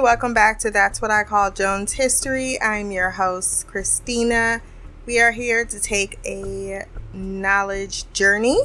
welcome back to That's What I Call Jones History. I'm your host, Christina. We are here to take a knowledge journey,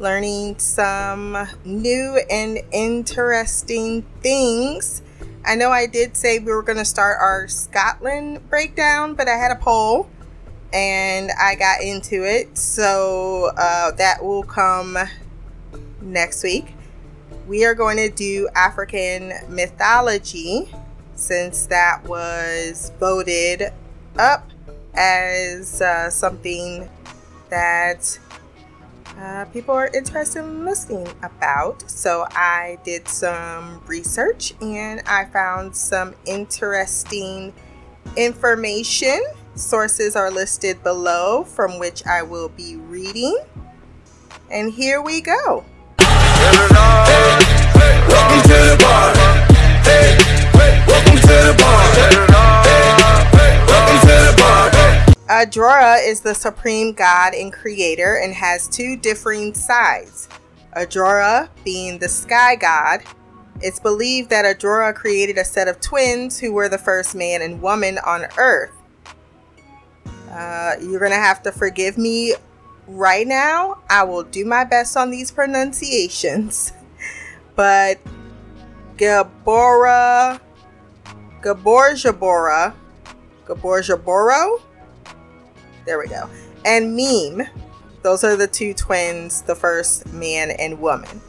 learning some new and interesting things. I know I did say we were going to start our Scotland breakdown, but I had a poll and I got into it, so uh, that will come next week we are going to do African mythology since that was voted up as uh, something that uh, people are interested in listening about. So I did some research and I found some interesting information. Sources are listed below from which I will be reading. And here we go. Adrora is the supreme god and creator and has two differing sides. Adora being the sky god. It's believed that Adora created a set of twins who were the first man and woman on Earth. Uh, you're going to have to forgive me right now. I will do my best on these pronunciations. but Gabora, Gaborjabora, Gaborjaboro, there we go, and Meme. Those are the two twins, the first man and woman.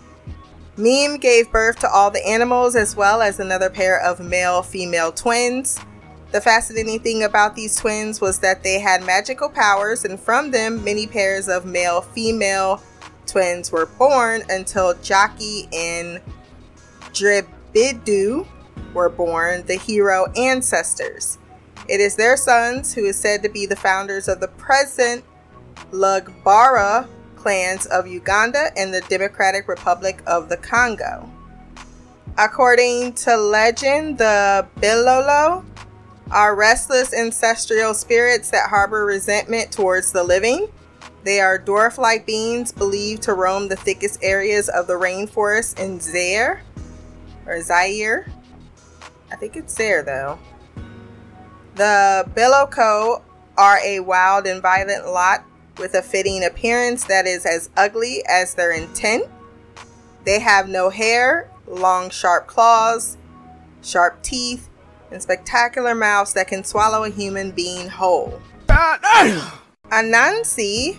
Meme gave birth to all the animals as well as another pair of male female twins. The fascinating thing about these twins was that they had magical powers, and from them, many pairs of male female twins were born until Jaki and Dribidu were born, the hero ancestors. It is their sons who is said to be the founders of the present Lugbara clans of Uganda and the Democratic Republic of the Congo. According to legend, the Biloko are restless ancestral spirits that harbor resentment towards the living. They are dwarf like beings believed to roam the thickest areas of the rainforest in Zaire or Zaire. I think it's there though. The Biloko are a wild and violent lot with a fitting appearance that is as ugly as their intent. They have no hair, long, sharp claws, sharp teeth, and spectacular mouths that can swallow a human being whole. Ah, ah! Anansi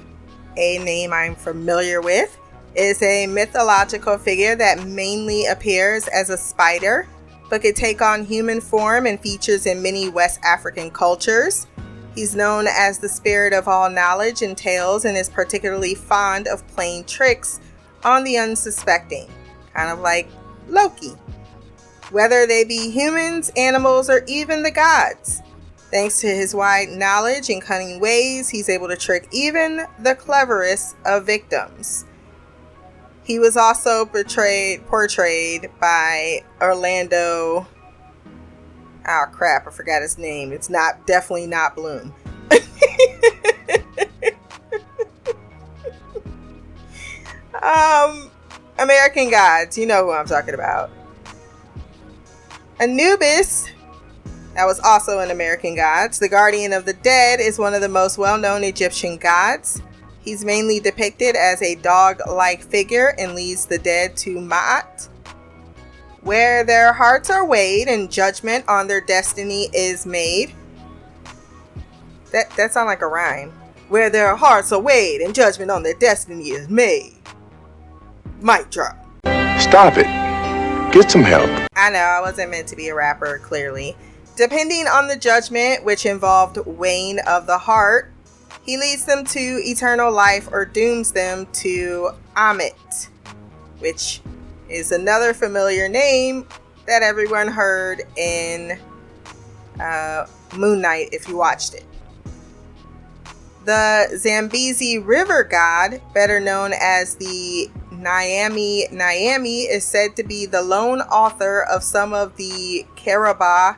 a name I'm familiar with, is a mythological figure that mainly appears as a spider, but could take on human form and features in many West African cultures. He's known as the spirit of all knowledge and tales and is particularly fond of playing tricks on the unsuspecting, kind of like Loki. Whether they be humans, animals, or even the gods. Thanks to his wide knowledge and cunning ways, he's able to trick even the cleverest of victims. He was also portrayed portrayed by Orlando. Oh crap, I forgot his name. It's not definitely not Bloom. um American Gods, you know who I'm talking about. Anubis that was also in American Gods. The Guardian of the Dead is one of the most well known Egyptian gods. He's mainly depicted as a dog like figure and leads the dead to Ma'at, where their hearts are weighed and judgment on their destiny is made. That, that sounds like a rhyme. Where their hearts are weighed and judgment on their destiny is made. Mic drop. Stop it. Get some help. I know, I wasn't meant to be a rapper, clearly. Depending on the judgment, which involved weighing of the heart, he leads them to eternal life or dooms them to Ammit, which is another familiar name that everyone heard in uh, Moon Knight if you watched it. The Zambezi River god, better known as the Nyami Nyami, is said to be the lone author of some of the Karabah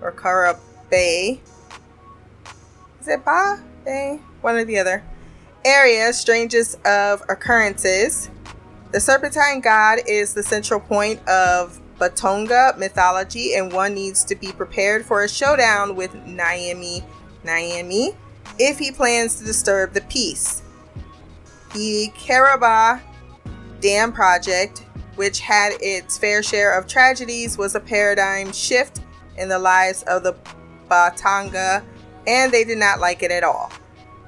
or Kara Bay. Is it? One or the other. Area, strangest of occurrences. The Serpentine God is the central point of Batonga mythology, and one needs to be prepared for a showdown with Nyami Nyami if he plans to disturb the peace. The Karabah Dam Project, which had its fair share of tragedies, was a paradigm shift in the lives of the Batonga, and they did not like it at all.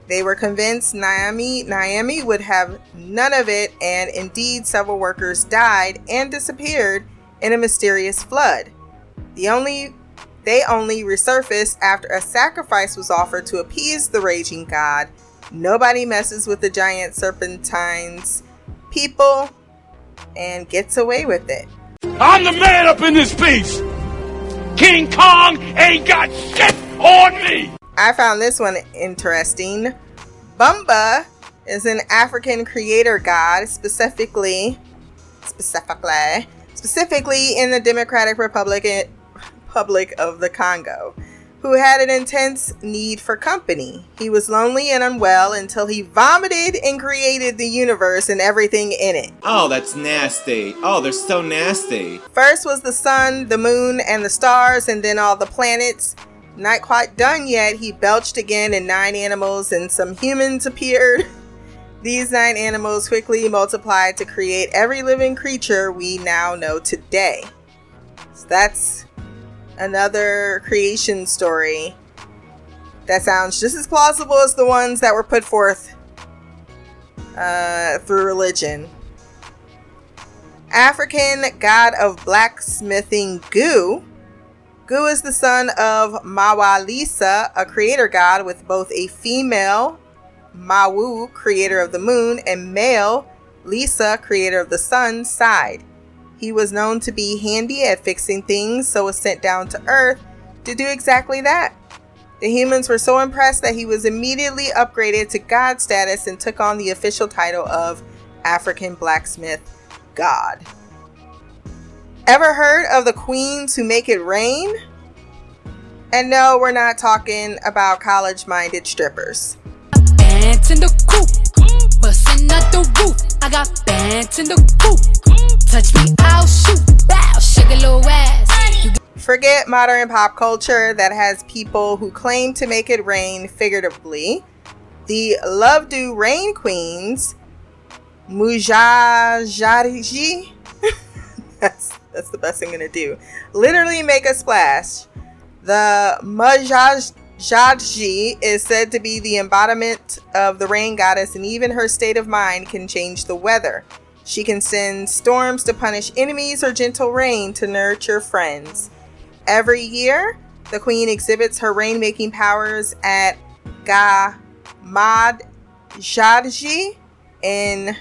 They were convinced Naomi, Naomi would have none of it, and indeed, several workers died and disappeared in a mysterious flood. The only they only resurfaced after a sacrifice was offered to appease the raging god. Nobody messes with the giant serpentines people and gets away with it. I'm the man up in this piece. King Kong ain't got shit on me. I found this one interesting. Bumba is an African creator god, specifically, specifically, specifically in the Democratic Republic, Republic of the Congo, who had an intense need for company. He was lonely and unwell until he vomited and created the universe and everything in it. Oh, that's nasty. Oh, they're so nasty. First was the sun, the moon, and the stars, and then all the planets. Not quite done yet, he belched again, and nine animals and some humans appeared. These nine animals quickly multiplied to create every living creature we now know today. So that's another creation story that sounds just as plausible as the ones that were put forth uh, through religion. African god of blacksmithing Gu Gu is the son of Mawalisa, a creator god with both a female, Mawu, creator of the moon, and male, Lisa, creator of the sun, side. He was known to be handy at fixing things, so was sent down to Earth to do exactly that. The humans were so impressed that he was immediately upgraded to god status and took on the official title of African blacksmith god. Ever heard of the queens who make it rain? And no, we're not talking about college minded strippers. Bands in the coop, busting out the roof. I got bands in the coop. Touch me, I'll shoot. Sugar little ass. Forget modern pop culture that has people who claim to make it rain figuratively. The Lovedu Rain Queens, Mujajarji, that's that's the best I'm gonna do. Literally make a splash. The Majajji is said to be the embodiment of the rain goddess, and even her state of mind can change the weather. She can send storms to punish enemies or gentle rain to nurture friends. Every year, the queen exhibits her rainmaking powers at Ga Gamadjadji in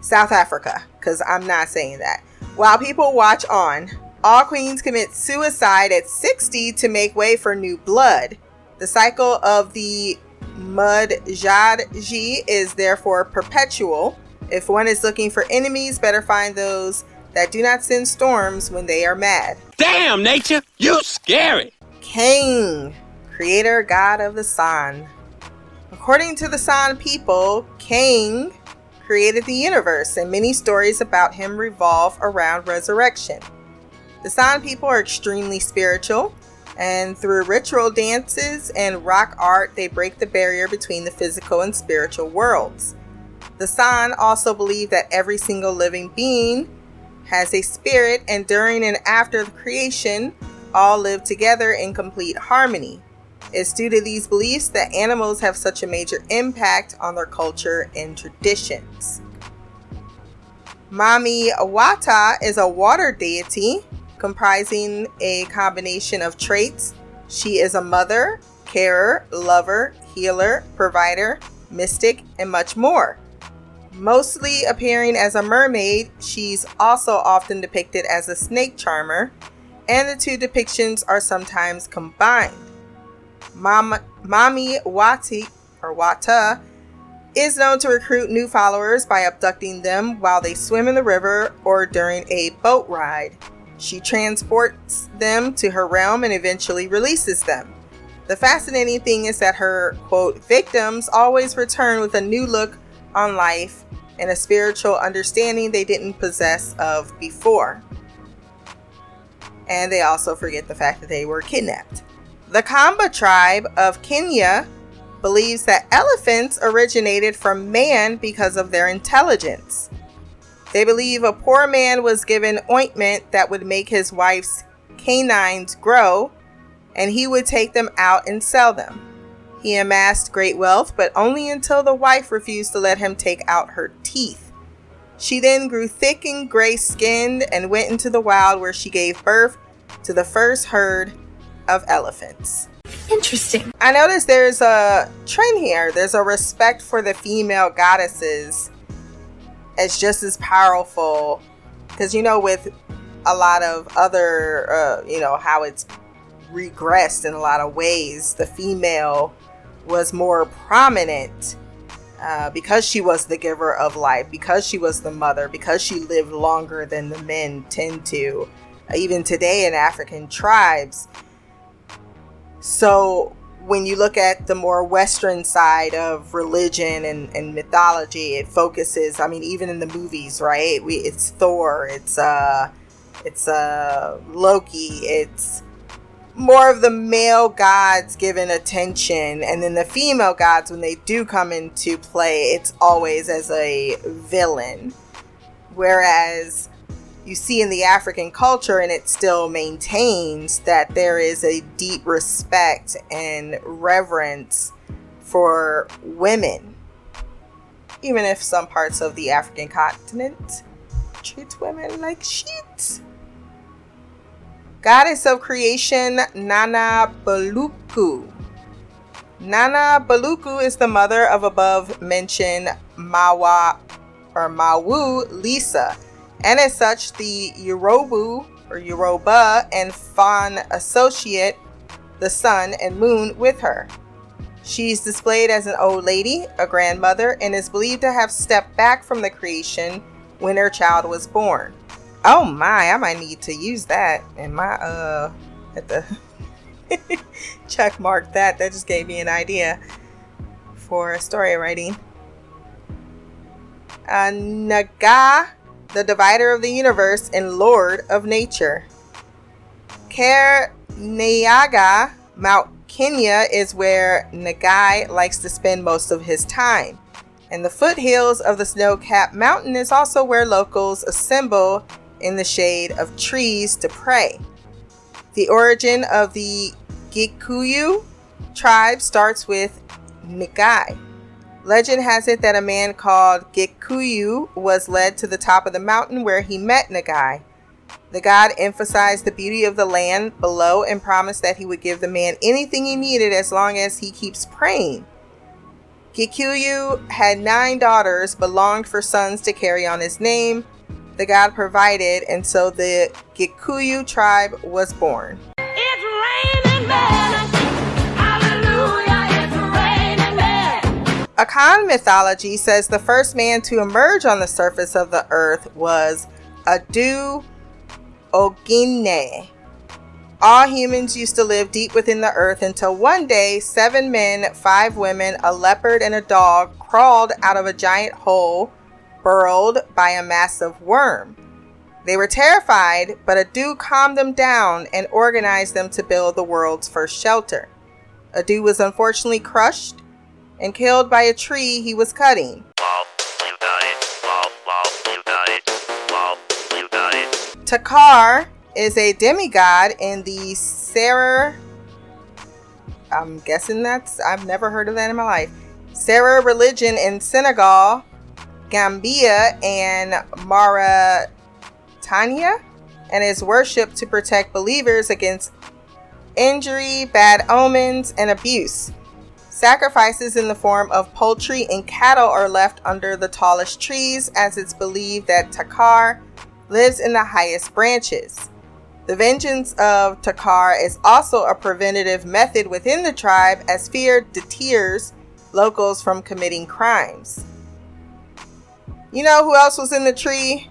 South Africa, because I'm not saying that. While people watch on, all queens commit suicide at 60 to make way for new blood. The cycle of the Mudjadji is therefore perpetual. If one is looking for enemies, better find those that do not send storms when they are mad. Damn, nature, you scary. Kang, creator god of the sun. According to the San people, Kang created the universe, and many stories about him revolve around resurrection. The San people are extremely spiritual, and through ritual dances and rock art, they break the barrier between the physical and spiritual worlds. The San also believe that every single living being has a spirit, and during and after the creation, all live together in complete harmony. It's due to these beliefs that animals have such a major impact on their culture and traditions. Mami Wata is a water deity comprising a combination of traits. She is a mother, carer, lover, healer, provider, mystic, and much more. Mostly appearing as a mermaid, she's also often depicted as a snake charmer, and the two depictions are sometimes combined. Mama, Mami Wati or Wata is known to recruit new followers by abducting them while they swim in the river or during a boat ride. She transports them to her realm and eventually releases them. The fascinating thing is that her quote victims always return with a new look on life and a spiritual understanding they didn't possess of before. And they also forget the fact that they were kidnapped. The Kamba tribe of Kenya believes that elephants originated from man because of their intelligence. They believe a poor man was given ointment that would make his wife's canines grow, and he would take them out and sell them. He amassed great wealth, but only until the wife refused to let him take out her teeth. She then grew thick and gray skinned and went into the wild where she gave birth to the first herd of elephants. Interesting. I notice there's a trend here. There's a respect for the female goddesses as just as powerful. Because, you know, with a lot of other, uh, you know, how it's regressed in a lot of ways, the female was more prominent uh, because she was the giver of life, because she was the mother, because she lived longer than the men tend to. Uh, even today in African tribes, so when you look at the more Western side of religion and, and mythology, it focuses. I mean, even in the movies, right? We it's Thor, it's uh, it's uh Loki, it's more of the male gods given attention, and then the female gods when they do come into play, it's always as a villain. Whereas you see in the African culture, and it still maintains that there is a deep respect and reverence for women. Even if some parts of the African continent treat women like shit. Goddess of creation Nana Baluku. Nana Baluku is the mother of above mentioned Mawa or Mawu Lisa and as such, the Yorubu or Yoruba and Fan associate the sun and moon with her. She's displayed as an old lady, a grandmother, and is believed to have stepped back from the creation when her child was born. Oh my, I might need to use that in my uh at the check mark that. That just gave me an idea for story writing. Uh, Naga the divider of the universe and lord of nature. Karenyaga, Mount Kenya, is where Nagai likes to spend most of his time. And the foothills of the snow capped mountain is also where locals assemble in the shade of trees to pray. The origin of the Gikuyu tribe starts with Nagai, Legend has it that a man called Gikuyu was led to the top of the mountain where he met Nagai. The god emphasized the beauty of the land below and promised that he would give the man anything he needed as long as he keeps praying. Gikuyu had nine daughters but longed for sons to carry on his name. The god provided, and so the Gikuyu tribe was born. Akan mythology says the first man to emerge on the surface of the earth was Adu Ogine. All humans used to live deep within the earth until one day, seven men, five women, a leopard, and a dog crawled out of a giant hole burrowed by a massive worm. They were terrified, but Adu calmed them down and organized them to build the world's first shelter. Adu was unfortunately crushed and killed by a tree he was cutting. Takar is a demigod in the Sarah. I'm guessing that's. I've never heard of that in my life. Sarah religion in Senegal, Gambia, and Mauritania, and is worshipped to protect believers against injury, bad omens, and abuse. Sacrifices in the form of poultry and cattle are left under the tallest trees, as it's believed that Takar lives in the highest branches. The vengeance of Takar is also a preventative method within the tribe, as fear deters locals from committing crimes. You know who else was in the tree?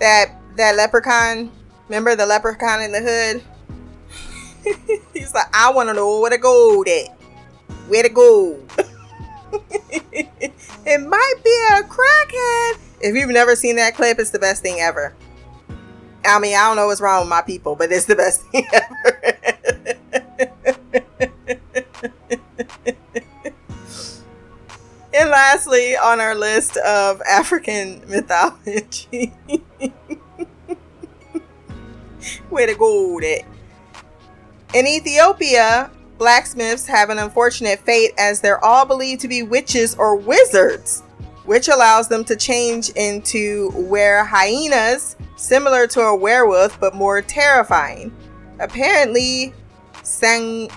That that leprechaun. Remember the leprechaun in the hood? He's like, I want to know where to go at. Where to go? it might be a crackhead. If you've never seen that clip, it's the best thing ever. I mean, I don't know what's wrong with my people, but it's the best thing ever. and lastly, on our list of African mythology. Way to go, that. In Ethiopia, blacksmiths have an unfortunate fate as they're all believed to be witches or wizards, which allows them to change into were hyenas, similar to a werewolf but more terrifying. Apparently, sangomas,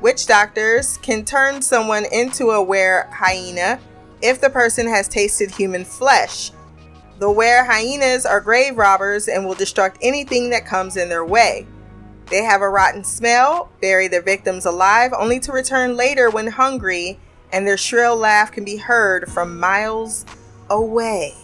witch doctors, can turn someone into a were hyena if the person has tasted human flesh. The were hyenas are grave robbers and will destruct anything that comes in their way. They have a rotten smell, bury their victims alive, only to return later when hungry, and their shrill laugh can be heard from miles away.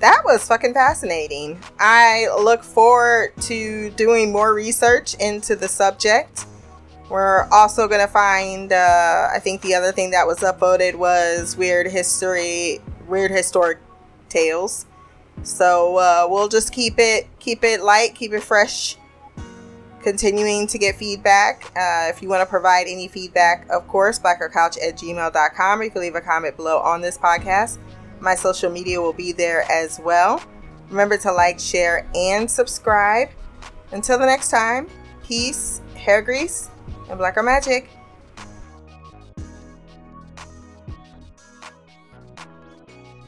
that was fucking fascinating. I look forward to doing more research into the subject. We're also gonna find. Uh, I think the other thing that was upvoted was weird history, weird historic tales. So uh, we'll just keep it keep it light, keep it fresh. Continuing to get feedback. Uh, if you want to provide any feedback, of course, blackercouch at gmail.com. Or you can leave a comment below on this podcast. My social media will be there as well. Remember to like, share, and subscribe. Until the next time, peace, hair grease, and blacker magic.